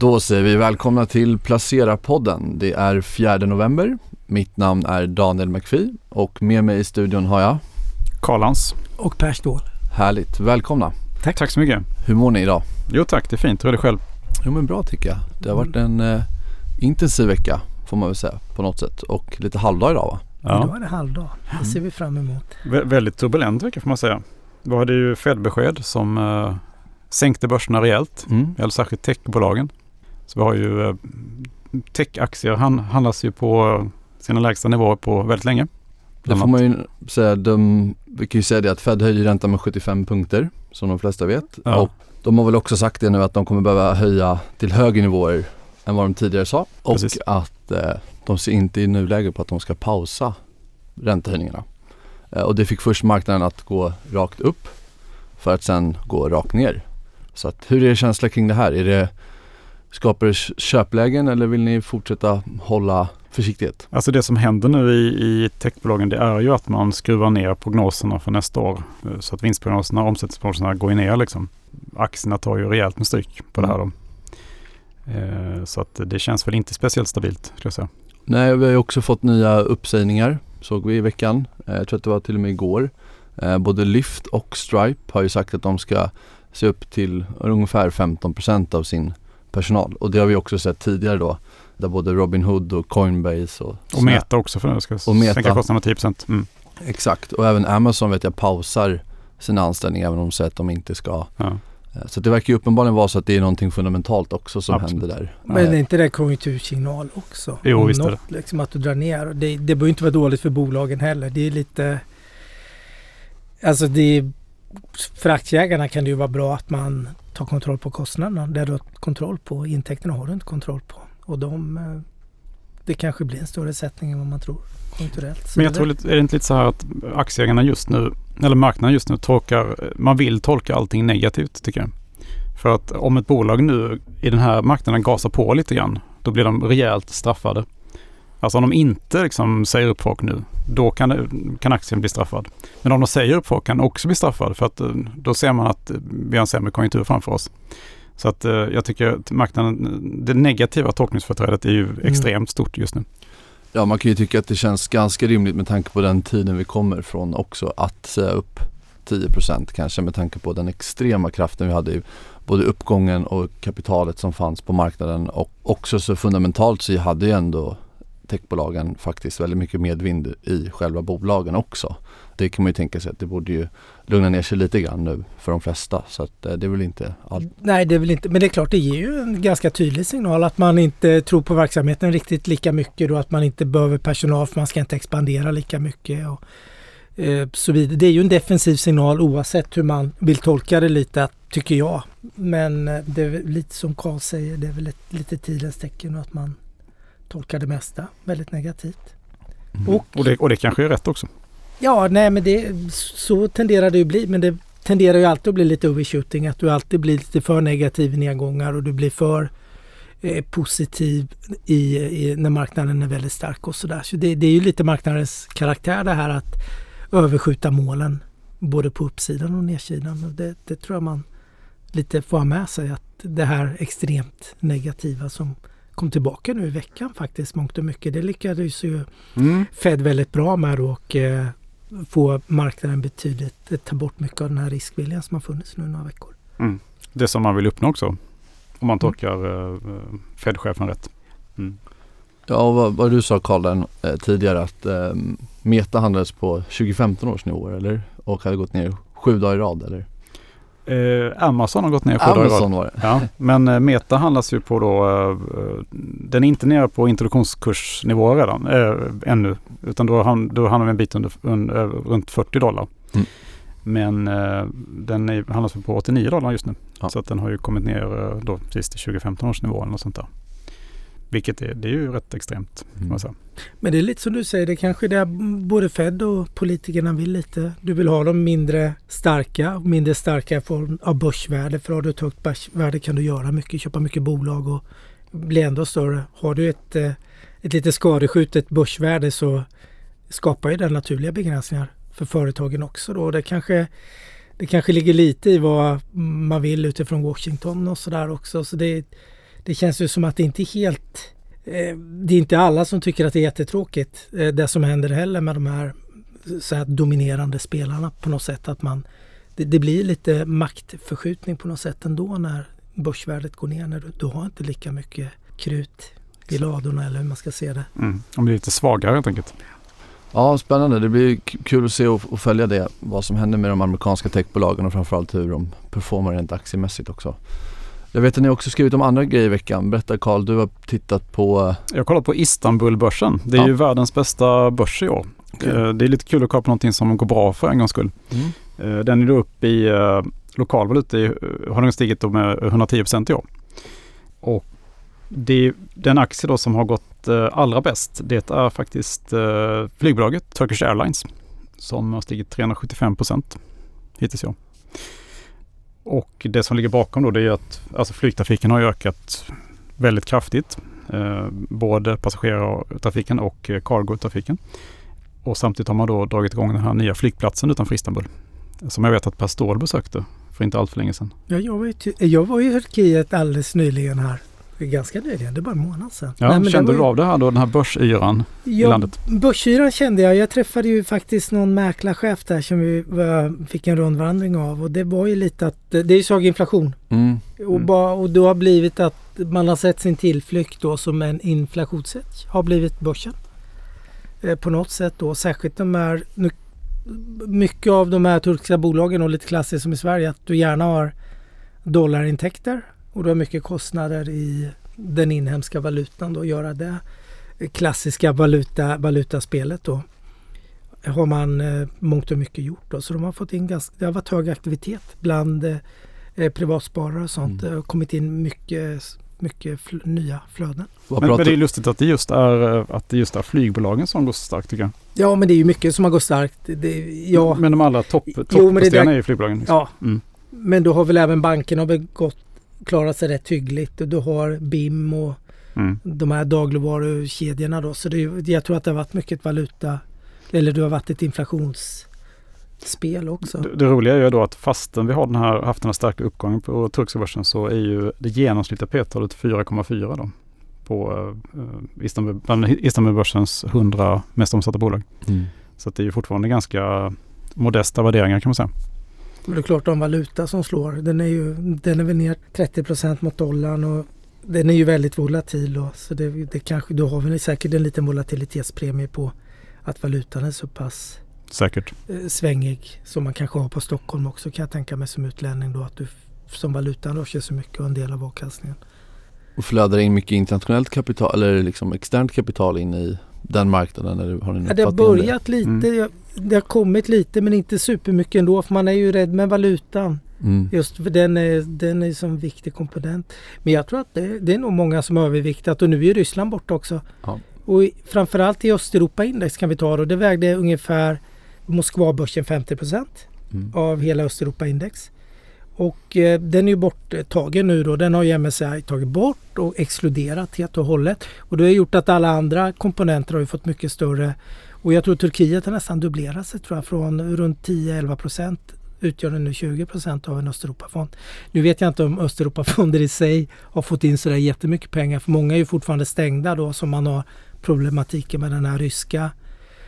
Då säger vi välkomna till Placera-podden. Det är 4 november. Mitt namn är Daniel McPhee och med mig i studion har jag Karlans. Och Per Ståhl. Härligt, välkomna. Tack. Tack så mycket. Hur mår ni idag? Jo tack, det är fint. Hur är det själv? Jo men bra tycker jag. Det har varit en eh, intensiv vecka får man väl säga på något sätt och lite halvdag idag va? Ja. Idag är det halvdag. Det ser vi fram emot. Vä väldigt turbulent vecka får man säga. Vi hade ju Fed-besked som eh, sänkte börserna rejält. Mm. Eller särskilt techbolagen. Så vi har ju eh, techaktier han, handlas ju på sina lägsta nivåer på väldigt länge. Det får man ju säga. De, vi kan ju säga det att Fed höjer räntan med 75 punkter som de flesta vet. Ja. Och de har väl också sagt det nu att de kommer behöva höja till högre nivåer än vad de tidigare sa. Och Precis. att eh, de ser inte i nuläget på att de ska pausa räntehöjningarna. Eh, och det fick först marknaden att gå rakt upp för att sen gå rakt ner. Så att, hur är känslan kring det här? Är det, skapar köplägen eller vill ni fortsätta hålla försiktighet? Alltså det som händer nu i, i techbolagen det är ju att man skruvar ner prognoserna för nästa år. Eh, så att vinstprognoserna, omsättningsprognoserna går ner liksom. Aktierna tar ju rejält med stryk på mm. det här då. Eh, så att det känns väl inte speciellt stabilt skulle jag säga. Nej, vi har ju också fått nya uppsägningar såg vi i veckan. Eh, jag tror att det var till och med igår. Eh, både Lyft och Stripe har ju sagt att de ska se upp till ungefär 15% av sin personal. Och det har vi också sett tidigare då. Där både Robinhood och Coinbase och... Och Meta också för att ska och Meta. sänka kostnaderna 10 mm. Exakt och även Amazon vet jag pausar sina anställningar även om de säger att de inte ska ja. Eh, så det verkar ju uppenbarligen vara så att det är någonting fundamentalt också som Absolut. händer där. Men är inte det konjunktursignal också? Jo, visst är det. Liksom att du drar ner. Det, det behöver inte vara dåligt för bolagen heller. Det är lite... Alltså det... För aktieägarna kan det ju vara bra att man tar kontroll på kostnaderna. Det du har kontroll på. Intäkterna har du inte kontroll på. Och de... Eh, det kanske blir en större sättning än vad man tror konjunkturellt. Men jag tror, är det inte lite så här att aktieägarna just nu, eller marknaden just nu tolkar, man vill tolka allting negativt tycker jag. För att om ett bolag nu i den här marknaden gasar på lite grann, då blir de rejält straffade. Alltså om de inte liksom säger upp folk nu, då kan, kan aktien bli straffad. Men om de säger upp folk kan också bli straffad för att eh, då ser man att vi har en sämre konjunktur framför oss. Så att eh, jag tycker att marknaden, det negativa tolkningsföreträdet är ju mm. extremt stort just nu. Ja, man kan ju tycka att det känns ganska rimligt med tanke på den tiden vi kommer från också att säga upp 10% kanske med tanke på den extrema kraften vi hade i både uppgången och kapitalet som fanns på marknaden och också så fundamentalt så hade ju ändå techbolagen faktiskt väldigt mycket medvind i själva bolagen också. Det kan man ju tänka sig att det borde ju lugna ner sig lite grann nu för de flesta. Så att eh, det är väl inte allt. Nej, det är väl inte, men det är klart det ger ju en ganska tydlig signal att man inte tror på verksamheten riktigt lika mycket och att man inte behöver personal för man ska inte expandera lika mycket. Och, eh, så vidare. Det är ju en defensiv signal oavsett hur man vill tolka det lite, tycker jag. Men eh, det är lite som Karl säger, det är väl ett lite tidens tecken och att man tolkar det mesta väldigt negativt. Mm. Och, och, det, och det kanske är rätt också. Ja, nej men det, så tenderar det att bli. Men det tenderar ju alltid att bli lite overshooting. Att du alltid blir lite för negativ i nedgångar och du blir för eh, positiv i, i, när marknaden är väldigt stark och sådär. Så det, det, är ju lite marknadens karaktär det här att överskjuta målen både på uppsidan och nedsidan. Och det, det tror jag man lite får ha med sig att det här extremt negativa som kom tillbaka nu i veckan faktiskt mångt och mycket. Det lyckades ju mm. Fed väldigt bra med och eh, få marknaden betydligt, eh, ta bort mycket av den här riskviljan som har funnits nu några veckor. Mm. Det som man vill uppnå också, om man tolkar mm. Fed-chefen rätt. Mm. Ja, vad, vad, du sa Karl eh, tidigare att eh, Meta handlades på 2015 års nivåer eller? Och hade gått ner sju dagar i rad eller? Eh, Amazon har gått ner sju Amazon var det. Ja, men eh, Meta handlas ju på då, eh, den är inte nere på introduktionskursnivå redan eh, ännu. Utan då, då handlar vi en bit under, under, runt 40 dollar. Mm. Men eh, den är, handlas på 89 dollar just nu. Ja. Så att den har ju kommit ner då precis till 2015 års nivå eller något sånt där. Vilket är, det är ju rätt extremt. Säga. Men det är lite som du säger, det kanske det både Fed och politikerna vill lite. Du vill ha dem mindre starka, mindre starka i form av börsvärde. För har du ett högt börsvärde kan du göra mycket, köpa mycket bolag och bli ändå större. Har du ett, eh, ett lite skadeskjutet börsvärde så skapar ju det naturliga begränsningar för företagen också. Då. Det, kanske, det kanske ligger lite i vad man vill utifrån Washington och sådär också. Så det det känns ju som att det inte är helt eh, det är inte alla som tycker att det är jättetråkigt eh, det som händer heller med de här, så här dominerande spelarna på något sätt. Att man, det, det, blir lite maktförskjutning på något sätt ändå när börsvärdet går ner. När du, du har inte lika mycket krut i ladorna eller hur man ska se det. Mm. De blir lite svagare helt enkelt. Ja, spännande. Det blir kul att se och, och, följa det. Vad som händer med de amerikanska techbolagen och framförallt hur de performar rent aktiemässigt också. Jag vet att ni också skrivit om andra grejer i veckan. Berätta Karl, du har tittat på... Jag har kollat på Istanbulbörsen. Det är ja. ju världens bästa börs i år. Okay. Eh, det är lite kul att kolla på någonting som går bra för en gångs skull. Mm. Eh, den är då uppe i lokal valuta har den stigit med 110 i år. Och det, den aktie då som har gått allra bäst det är faktiskt flygbolaget Turkish Airlines som har stigit 375 hittills i år. Och det som ligger bakom då det är att alltså flygtrafiken har ökat väldigt kraftigt. Eh, både passagerartrafiken och eh, cargotrafiken. Och samtidigt har man då dragit igång den här nya flygplatsen utanför Istanbul. Som jag vet att Per Ståhl besökte för inte allt för länge sedan. Ja, jag, var ju, jag var i Turkiet alldeles nyligen här ganska nyligen, det är bara en månad sedan. Ja, Nej, kände du av det här då, den här börsyran ja, i landet? Börsyran kände jag. Jag träffade ju faktiskt någon mäklarchef där som vi fick en rundvandring av och det var ju lite att det är ju svag inflation. Mm. Och, mm. bara, och då har blivit att man har sett sin tillflykt då som en inflationssätt har blivit börsen. Eh, på något sätt då, särskilt de här nu, mycket av de här turkiska bolagen och lite klassiskt som i Sverige att du gärna har dollarintäkter och du har mycket kostnader i den inhemska valutan då, göra det klassiska valuta, valutaspelet då har man eh, mångt och mycket gjort. Då. Så de har fått in ganska, det har varit hög aktivitet bland eh, privatsparare och sånt. Mm. Det har kommit in mycket, mycket fl nya flöden. Men, men, det är lustigt att det, just är, eh, att det just är flygbolagen som går så starkt tycker jag. Ja men det är ju mycket som har gått starkt. Det, ja. Men de allra topp, toppresterande är ju flygbolagen. Liksom. Ja. Mm. Men då har väl även bankerna gått klarat sig rätt hyggligt. Du har BIM och mm. de här dagligvarukedjorna då. Så det, jag tror att det har varit mycket valuta eller det har varit ett inflationsspel också. Det, det roliga är ju då att fastän vi har den här, haft den här starka uppgången på turkiska börsen så är ju det genomsnittliga P-talet 4,4 då på Istanbul, Istanbulbörsens 100 mest omsatta bolag. Mm. Så det är ju fortfarande ganska modesta värderingar kan man säga. Men det är klart om valuta som slår. Den är ju den är väl ner 30% mot dollarn och den är ju väldigt volatil. Då, så det, det kanske, då har vi säkert en liten volatilitetspremie på att valutan är så pass Säkert. Eh, svängig som man kanske har på Stockholm också kan jag tänka mig som utlänning då att du som valutan rör sig så mycket och en del av avkastningen. Och flödar in mycket internationellt kapital eller liksom externt kapital in i den marknaden? Eller har ni ja, det har börjat det? lite. Mm. Det har kommit lite men inte supermycket ändå för man är ju rädd med valutan. Mm. Just för den är, den är som viktig komponent. Men jag tror att det, det är nog många som har överviktat och nu är Ryssland borta också. Ja. Och i, framförallt i Östeuropa-index kan vi ta då. Det vägde ungefär Moskvabörsen 50 mm. av hela Östeuropa-index. Och eh, den är ju borttagen nu då. Den har ju MSCI tagit bort och exkluderat helt och hållet. Och det har gjort att alla andra komponenter har ju fått mycket större. Och jag tror Turkiet har nästan dubblerat sig tror jag. Från runt 10-11 procent utgör den nu 20 procent av en Östeuropafond. Nu vet jag inte om Östeuropafonder i sig har fått in sådär jättemycket pengar. För många är ju fortfarande stängda då som man har problematiken med den här ryska,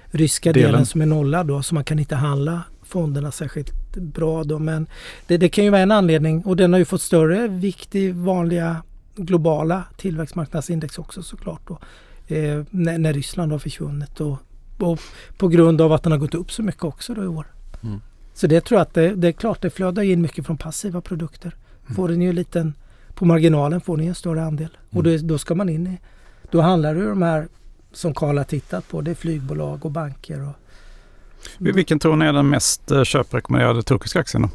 ryska delen. delen som är nollad då. Så man kan inte handla fonderna särskilt bra då. Men det, det, kan ju vara en anledning och den har ju fått större vikt i vanliga globala tillväxtmarknadsindex också såklart. Då, eh, när, när, Ryssland har försvunnit och, och, på grund av att den har gått upp så mycket också då i år. Mm. Så det tror jag att det, det, är klart, det flödar in mycket från passiva produkter. Mm. Får den ju en liten, på marginalen får ni en större andel. Mm. Och då, då ska man in i, då handlar det ju de här som Karl har tittat på. Det är flygbolag och banker och vilken tror ni är den mest eh, köprekommenderade turkiska aktien?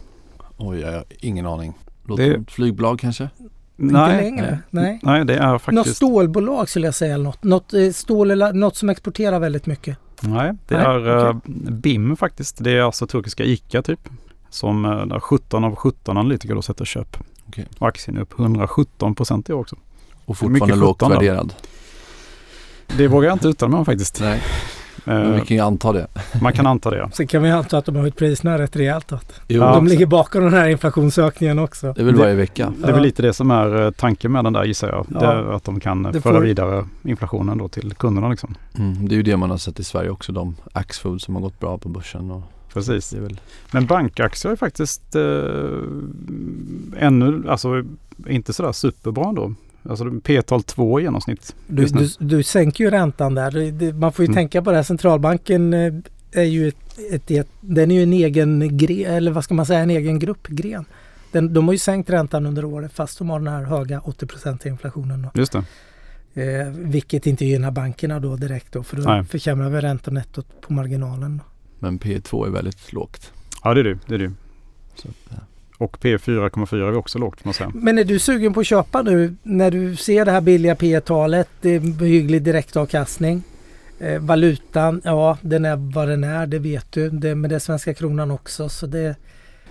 Oj, jag har ingen aning. Låter det... flygbolag kanske? Nej, inte längre. Nej. Nej, det är faktiskt... Något stålbolag skulle jag säga. Eller något. Något, eh, stål eller något som exporterar väldigt mycket. Nej, det Nej, är okay. BIM faktiskt. Det är alltså turkiska ICA typ. Som uh, 17 av 17 analytiker då sätter köp. Okay. Och aktien är upp 117 procent i år också. Och fortfarande lågt värderad. Det vågar jag inte uttala mig om faktiskt. Nej. Men vi kan ju anta det. Man kan anta det. Sen kan vi anta att de har höjt priserna rätt rejält. Att Jo, de Ja. ligger bakom den här inflationsökningen också. det är väl Det- varje vecka. Det är väl lite det som är eh, tanken med den där gissar jag. Ja. Det är att de kan Det föra får- vidare inflationen då till kunderna liksom. Mm, det är ju det man har sett i Sverige också, de Axfood som har gått bra på börsen. Och Precis. det är väl, Men bankaktier är faktiskt eh, ännu, alltså inte sådär superbra då. Alltså P-tal 2 i genomsnitt. Du, du, du sänker ju räntan där. Man får ju Mm. tänka på det här. Centralbanken eh, är ju ett, ett, ett, den är ju en egen gren, eller vad ska man säga, en egen gruppgren. Den, de har ju sänkt räntan under året fast de har den här höga 80% inflationen. Då. Just det. Eh, vilket inte gynnar bankerna då direkt då för då Nej. försämrar vi räntenettot på marginalen. men P2 är väldigt lågt. Ja det är det. det, är det. Så, ja. Och P4,4 är också lågt får man säga. Men är du sugen på att köpa nu när du ser det här billiga P-talet, det är hygglig direktavkastning. Eh, valutan, ja den är vad den är, det vet du. Det, men det är svenska kronan också. Så det,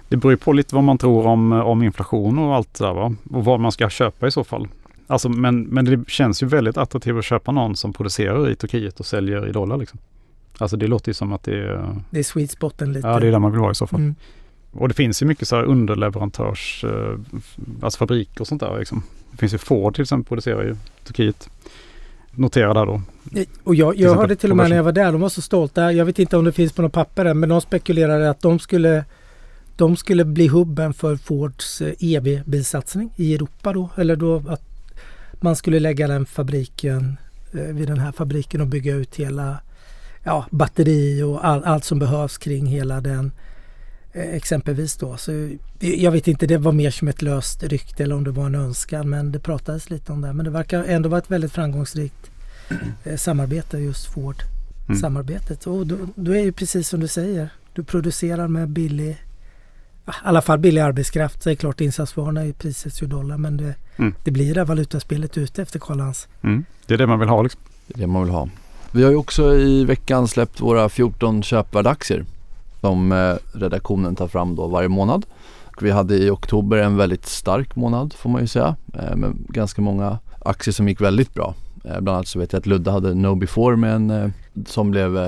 Det beror på lite vad man tror om, om inflation och allt det där va. Och vad man ska köpa i så fall. Alltså, men, men det känns ju väldigt attraktivt att köpa någon som producerar i Turkiet och säljer i dollar liksom. Alltså det låter ju som att det är, det är sweet spoten lite. ja, det är där man vill vara i så fall. Mm. Och det finns ju mycket så här underleverantörs, eh, alltså fabriker och sånt där liksom. Det finns ju Ford till exempel producerar i Turkiet. Notera där då. Och jag, jag hörde till och med när jag var där, de var så stolta. Jag vet inte om det finns på något papper än, men de spekulerade att de skulle de skulle bli hubben för Fords eh, EV-bilsatsning i Europa då. Eller då att man skulle lägga den fabriken eh, vid den här fabriken och bygga ut hela ja, batteri och all, allt som behövs kring hela den exempelvis då. Så eh, jag vet inte, det var mer som ett löst rykte eller om det var en önskan men det pratades lite om det. Men det verkar ändå vara ett väldigt framgångsrikt eh, samarbete just Ford Mm. samarbetet. Och då, då är det ju precis som du säger. Du producerar med billig, i alla fall billig arbetskraft. Så är det klart insatsvarorna är ju i dollar men det, Mm. det blir det valutaspelet ute efter Karl-Hans. Mm. Det är det man vill ha liksom. Det är det man vill ha. Vi har ju också i veckan släppt våra 14 köpvärda aktier som eh, redaktionen tar fram då varje månad. Och vi hade i oktober en väldigt stark månad får man ju säga eh, med ganska många aktier som gick väldigt bra. Eh, bland annat så vet jag att Ludde hade No Before med en som blev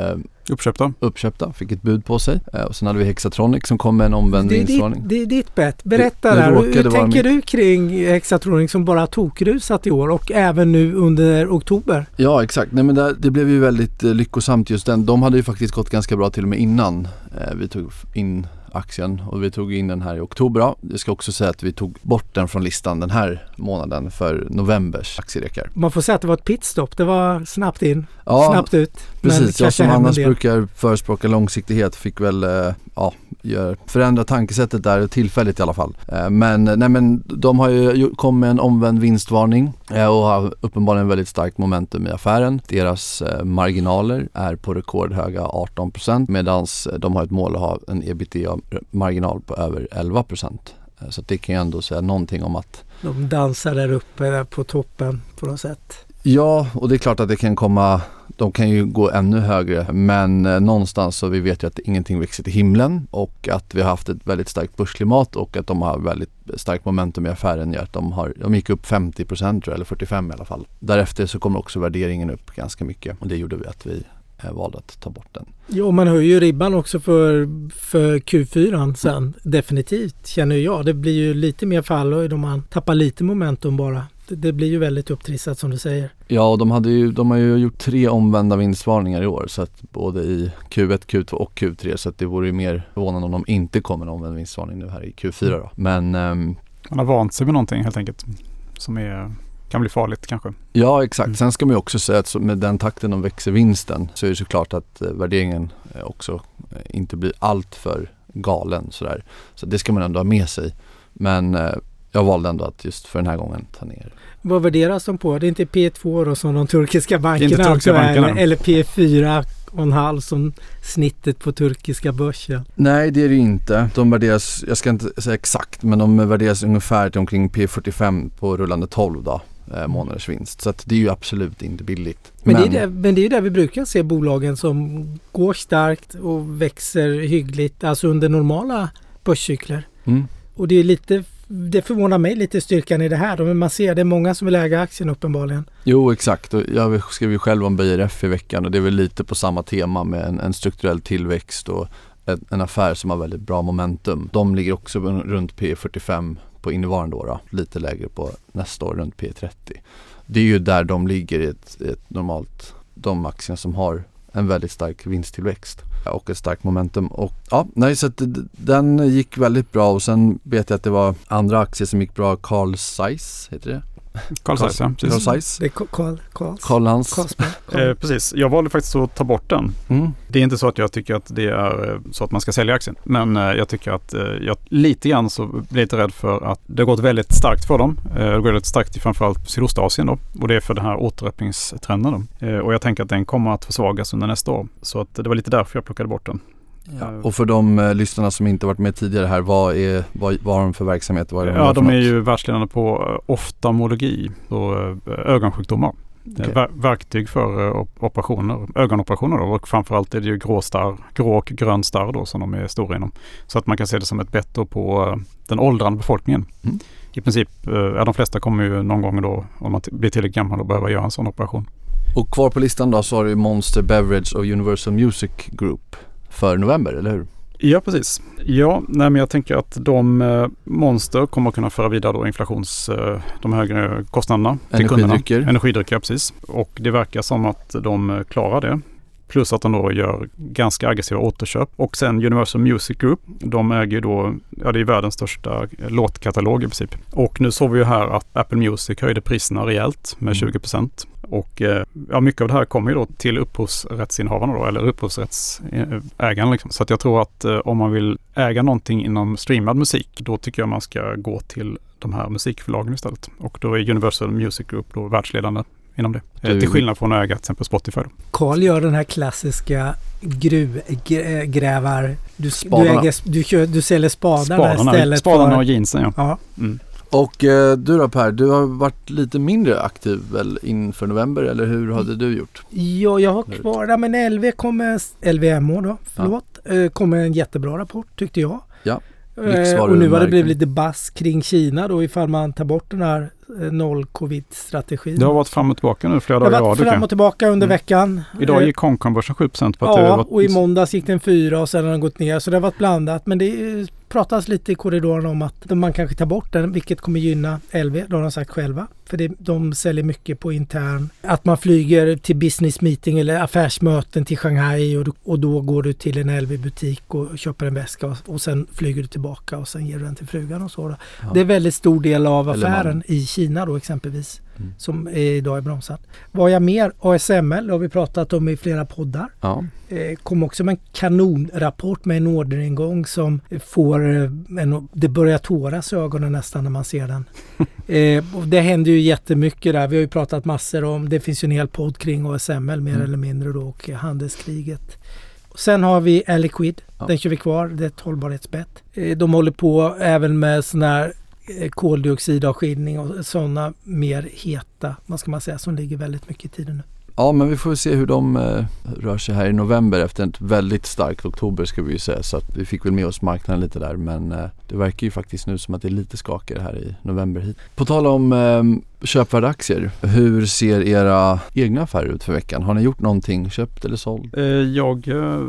Uppköpta. uppköpta, fick ett bud på sig. Eh, och sen hade vi Hexatronic som kom med en omvänd Det ditt, vinstvarning. det är ditt bett. Berätta Det- det där. Hur tänker du kring Hexatronic som bara tokrusat i år och även nu under oktober? Ja exakt, nej men det, det blev ju väldigt eh, lyckosamt just den. De hade ju faktiskt gått ganska bra till och med innan eh, vi tog in aktien och vi tog in den här i oktober. Ja, Jag ska också säga att vi tog bort den från listan den här månaden för novembers aktierekar. Man får säga att det var ett pitstop. Det var snabbt in, Ja, snabbt ut. precis. Jag som annars brukar förespråka långsiktighet fick väl eh, ja, gör- förändra tankesättet där tillfälligt i alla fall. Eh, Men, nej, men de har ju ju- kom med en omvänd vinstvarning eh, och har uppenbarligen väldigt starkt momentum i affären. Deras eh, marginaler är på rekordhöga 18% medan de har ett mål att ha en ebitda-marginal på över 11%. Eh, Så det kan ju ändå säga någonting om att De dansar där uppe där på toppen på något sätt. Ja, och det är klart att det kan komma, de kan ju gå ännu högre men eh, någonstans så vi vet ju att ingenting växer till himlen och att vi har haft ett väldigt starkt börsklimat och att de har väldigt starkt momentum i affären gör att de har, de gick upp 50 tror jag, eller 45 i alla fall. Därefter så kommer också värderingen upp ganska mycket och det gjorde vi att vi eh, valde att ta bort den. Ja, man höjer ju ribban också för, för Q4 sen. Definitivt känner jag. Det blir ju lite mer fallhöjd om man tappar lite momentum bara. Det, blir ju väldigt upptrissat som du säger. Ja, och de, hade ju, de har ju gjort tre omvända vinstvarningar i år så att både i Q1, Q2 och Q3 så att det vore ju mer förvånande om de inte kommer en omvänd vinstvarning nu här i Q4 då. Men ehm, Man har vant sig med någonting helt enkelt. Som är, kan bli farligt kanske. Ja exakt. Mm. Sen ska man ju också säga att med den takten de växer vinsten så är det såklart att eh, värderingen eh, också eh, inte blir allt för galen sådär. Så det ska man ändå ha med sig. Men jag valde ändå att just för den här gången ta ner. Vad värderas de på? Det är inte P2 då som de turkiska bankerna turkiska bankerna. eller, eller P4 och en halv som snittet på turkiska börsen. Nej det är det inte. De värderas, jag ska inte säga exakt, men de värderas ungefär till omkring P45 på rullande 12 då, eh, månaders vinst. Så det är ju absolut inte billigt. Men, det är men det är ju där vi brukar se bolagen som går starkt och växer hyggligt, alltså under normala börscykler. Mm. Och det är lite det förvånar mig lite styrkan i det här. Men man ser det är många som vill äga aktien uppenbarligen. Jo exakt och jag skrev ju själv om BRF i veckan och det är väl lite på samma tema med en, en strukturell tillväxt och en, en, affär som har väldigt bra momentum. De ligger också runt P 45 på innevarande år, då, lite lägre på nästa år runt P 30. Det är ju där de ligger i ett, ett normalt, de aktierna som har en väldigt stark vinsttillväxt och ett starkt momentum. Och ja, nej så att den gick väldigt bra och sen vet jag att det var andra aktier som gick bra. Carl Zeiss heter det. Carl Zeiss, ja. Precis. Carl Zeiss. Det är Carl, Carl, Carl Lans. Eh, precis, jag valde faktiskt att ta bort den. Mm. Det är inte så att jag tycker att det är eh, så att man ska sälja aktien. Men eh, jag tycker att eh, jag lite grann så blir lite rädd för att det har gått väldigt starkt för dem. Eh, det går väldigt starkt i framförallt Sydostasien då. Och det är för den här återöppningstrenden då. Eh, och jag tänker att den kommer att försvagas under nästa år. Så att det var lite därför jag plockade bort den. Ja. Och för de eh, lyssnarna som inte varit med tidigare här, vad, är, vad, vad har de för verksamhet? Vad är de ja, de är ju världsledande på eh, oftalmologi och eh, ögonsjukdomar. Okay. Ver verktyg för operationer, ögonoperationer då, och framförallt är det ju grå, starr, grå och grön starr då som de är stora inom. Så att man kan se det som ett bett på den åldrande befolkningen. Mm. I princip, ja, de flesta kommer ju någon gång då, om man blir tillräckligt gammal, att behöva göra en sån operation. Och kvar på listan då så har du Monster Beverage och Universal Music Group för november, eller hur? Ja, precis. Ja, nej, men jag tänker att de eh, monster kommer att kunna föra vidare då inflations, eh, de högre kostnaderna till Energidrycker. kunderna. Energidrycker. precis. Och det verkar som att de eh, klarar det. Plus att de då gör ganska aggressiva återköp. Och sen Universal Music Group, de äger då, ja det är världens största låtkatalog i princip. Och nu såg vi ju här att Apple Music höjde priserna rejält med 20 mm. procent. Och eh, ja, mycket av det här kommer ju då till upphovsrättsinnehavarna då, eller upphovsrättsägarna. Liksom. Så att jag tror att eh, om man vill äga någonting inom streamad musik, då tycker jag man ska gå till de här musikförlagen istället. Och då är Universal Music Group då världsledande inom det. Du, till skillnad från att äga till exempel Spotify. Då. Carl gör den här klassiska gruvgrävar... Du, du, äger, du, kör, du säljer spadarna, spadarna istället spadarna för... och jeansen ja. ja. Mm. Och eh, du då Per, du har varit lite mindre aktiv väl inför november eller hur hade du gjort? Ja, jag har kvar, ja, men LV kommer, LVMH då, förlåt, ja. eh, kommer en jättebra rapport tyckte jag. Ja. Eh, och nu har det blivit lite bass kring Kina då ifall man tar bort den här eh, noll-covid-strategin. Det har varit fram och tillbaka nu flera dagar. Det har varit fram och tillbaka under mm. veckan. Idag gick Hongkongbörsen 7 på att Ja, det varit... och i måndags gick den 4 och sen har den gått ner. Så det har varit blandat. Men det pratas lite i korridoren om att man kanske tar bort den, vilket kommer gynna LV. Det har de sagt själva. För det, de säljer mycket på intern. Att man flyger till business meeting eller affärsmöten till Shanghai och, och då går du till en LV-butik och köper en väska och, och sen flyger du tillbaka och sen ger du den till frugan och så. Ja. Det är väldigt stor del av affären i Kina då exempelvis. Mm. Som idag är bromsat. Vad jag mer? ASML har vi pratat om i flera poddar. Ja. Eh, kom också med en kanonrapport med en orderingång som får eh, en, det börjar tåras i ögonen nästan när man ser den. eh, det händer ju jättemycket där. Vi har ju pratat massor om, det finns ju en hel podd kring ASML mer mm. eller mindre då och handelskriget. Sen har vi Aliquid, ja. den kör vi kvar, det är ett hållbarhetsbett. De håller på även med sån här Eh, koldioxidavskiljning och sådana mer heta, vad ska man säga, som ligger väldigt mycket i tiden nu. Ja men vi får se hur de eh, rör sig här i november efter ett väldigt starkt oktober ska vi ju säga så att vi fick väl med oss marknaden lite där men eh, det verkar ju faktiskt nu som att det är lite skakigare här i november hit. På tal om eh, köpvärda aktier. Hur ser era egna affärer ut för veckan? Har ni gjort någonting, köpt eller sålt? Eh, jag eh,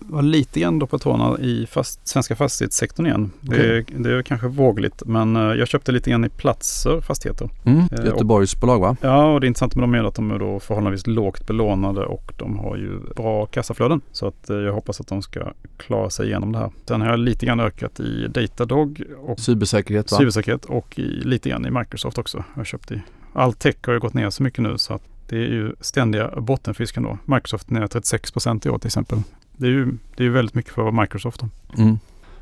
var lite grann på tårna i fast, svenska fastighetssektorn igen. Okay. Det, det, är kanske vågligt men eh, jag köpte lite grann i Platser fastigheter. Mm, Göteborgsbolag va? Ja och det intressanta med dem är att de är då förhållandevis lågt belånade och de har ju bra kassaflöden. Så att jag hoppas att de ska klara sig igenom det här. Sen har jag lite grann ökat i Datadog och cybersäkerhet, va? cybersäkerhet och i, lite grann i Microsoft också. Jag har köpt i all tech har ju gått ner så mycket nu så att det är ju ständiga bottenfisken då. Microsoft ner 36 procent i år till exempel. Det är ju, det är väldigt mycket för Microsoft. Då. Mm.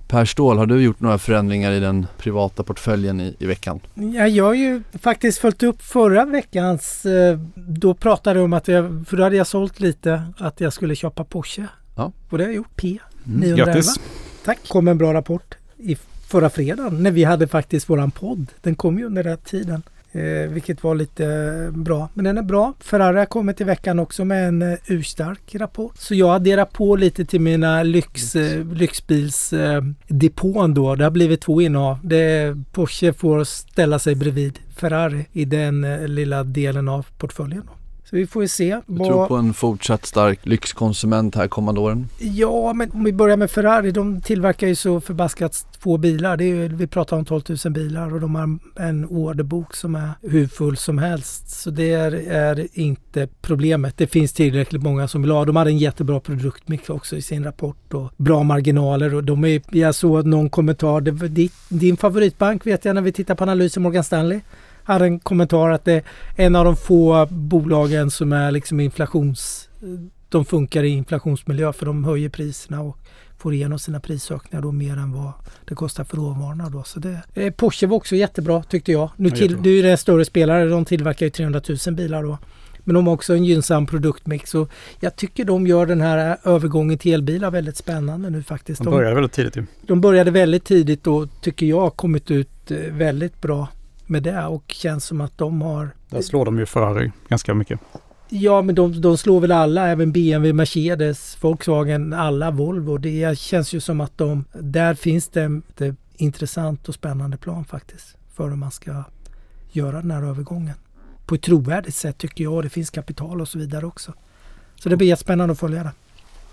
Per Ståhl, har du gjort några förändringar i den privata portföljen i, i veckan? Ja, jag har ju faktiskt följt upp förra veckans. Eh, då pratade jag om att jag, för då hade jag sålt lite, att jag skulle köpa Porsche. Ja. Och det har jag gjort. P 911. Mm. Grattis! Tack! kom en bra rapport i förra fredagen när vi hade faktiskt våran podd. Den kom ju under den tiden. Eh, vilket var lite bra. Men den är bra. Ferrari har kommit i veckan också med en eh, urstark rapport. Så jag adderar på lite till mina lyx, eh, lyxbilsdepån eh, då. Det har blivit två innehav. Det Porsche får ställa sig bredvid Ferrari i den eh, lilla delen av portföljen. Då. Vi får ju se. Du vad... tror på en fortsatt stark lyxkonsument här kommande åren? Ja, men om vi börjar med Ferrari. De tillverkar ju så förbaskat få bilar. Det är vi pratar om 12 000 bilar och de har en orderbok som är hur full som helst. Så det är, är inte problemet. Det finns tillräckligt många som vill ha. De hade en jättebra produktmix också i sin rapport och bra marginaler. Och de är, jag såg någon kommentar. Det, din favoritbank vet jag när vi tittar på analysen Morgan Stanley hade en kommentar att det är en av de få bolagen som är liksom inflations... De funkar i inflationsmiljö för de höjer priserna och får igenom sina prisökningar då mer än vad det kostar för råvarorna. Då. Så det, eh, Porsche var också jättebra tyckte jag. Nu till, det är ju en större spelare, de tillverkar ju 300 000 bilar då. Men de har också en gynnsam produktmix och jag tycker de gör den här övergången till elbilar väldigt spännande nu faktiskt. De började väldigt tidigt. De började väldigt tidigt och tycker jag kommit ut eh, väldigt bra med det och känns som att de har... Där slår de ju Ferrari ganska mycket. Ja, men de, de slår väl alla, även BMW, Mercedes, Volkswagen, alla Volvo. Det känns ju som att de... Där finns det ett intressant och spännande plan faktiskt för hur man ska göra den här övergången. På ett trovärdigt sätt tycker jag. Det finns kapital och så vidare också. Så det blir jättespännande att följa det.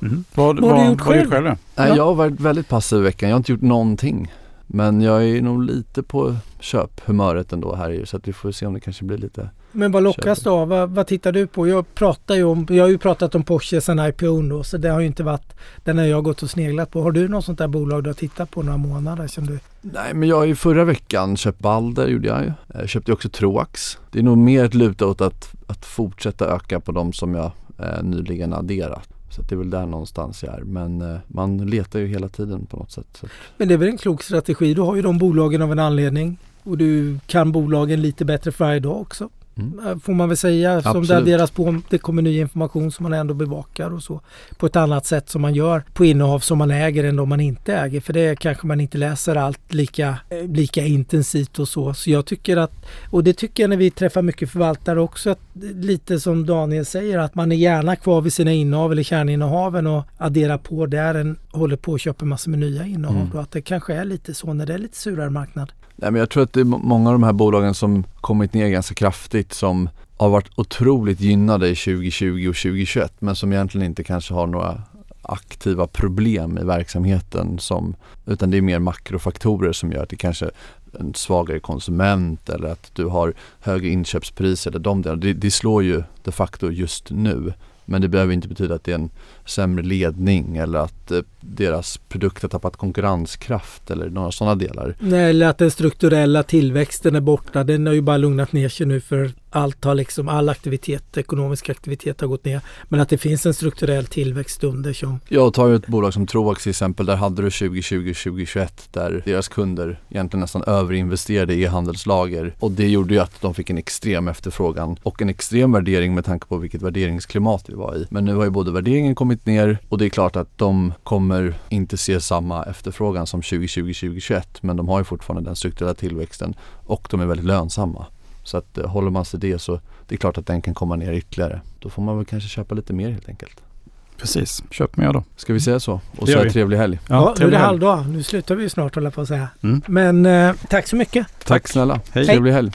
Mm. Vad, vad, vad har du gjort själv? själv? Nej, jag har varit väldigt passiv i veckan. Jag har inte gjort någonting. Men jag är nog lite på köphumöret ändå här så att vi får se om det kanske blir lite Men vad lockas köp. då? Vad, vad, tittar du på? Jag pratar ju om, jag har ju pratat om Porsche sedan IPO då så det har ju inte varit den har jag gått och sneglat på. Har du något sånt där bolag du har tittat på några månader som du? Nej men jag har ju förra veckan köpt Balder gjorde jag ju. Jag köpte också Troax. Det är nog mer ett luta åt att, att fortsätta öka på de som jag eh, nyligen adderat. Så det är väl där någonstans jag är. Men eh, man letar ju hela tiden på något sätt. Så. Men det är väl en klok strategi. Du har ju de bolagen av en anledning. Och du kan bolagen lite bättre för varje dag också. Mm. Får man väl säga. Absolut. Som det adderas på, det kommer ny information som man ändå bevakar och så. På ett annat sätt som man gör på innehav som man äger än de man inte äger. För det kanske man inte läser allt lika, eh, lika intensivt och så. Så jag tycker att, och det tycker jag när vi träffar mycket förvaltare också, att lite som Daniel säger, att man är gärna kvar vid sina innehav eller kärninnehaven och adderar på där än håller på att köpa massor med nya innehav. Mm. Att det kanske är lite så när det är lite surare marknad. Nej, men jag tror att det är många av de här bolagen som kommit ner ganska kraftigt som har varit otroligt gynnade i 2020 och 2021 men som egentligen inte kanske har några aktiva problem i verksamheten som, utan det är mer makrofaktorer som gör att det kanske är en svagare konsument eller att du har högre inköpspris eller de delarna. Det, det slår ju de facto just nu. Men det behöver inte betyda att det är en sämre ledning eller att eh, deras produkt har tappat konkurrenskraft eller några sådana delar. Nej, eller att den strukturella tillväxten är borta. Den har ju bara lugnat ner sig nu för allt har liksom, all aktivitet, ekonomisk aktivitet har gått ner. Men att det finns en strukturell tillväxt under som... Jag tar ju ett bolag som Troax till exempel. Där hade du 2020-2021 där deras kunder egentligen nästan överinvesterade i e-handelslager. Och det gjorde ju att de fick en extrem efterfrågan och en extrem värdering med tanke på vilket värderingsklimat vi var i. Men nu har ju både värderingen kommit ner och det är klart att de kommer inte se samma efterfrågan som 2020-2021 men de har ju fortfarande den strukturella tillväxten och de är väldigt lönsamma. Så att eh, håller man sig det så det är klart att den kan komma ner ytterligare. Då får man väl kanske köpa lite mer helt enkelt. Precis, köp mer då. Ska vi säga så? Och så trevlig helg. Ja, ja nu är det halvdag. Nu slutar vi snart hålla på att säga. Mm. Men eh, tack så mycket. Tack, tack snälla. Hej. Trevlig helg.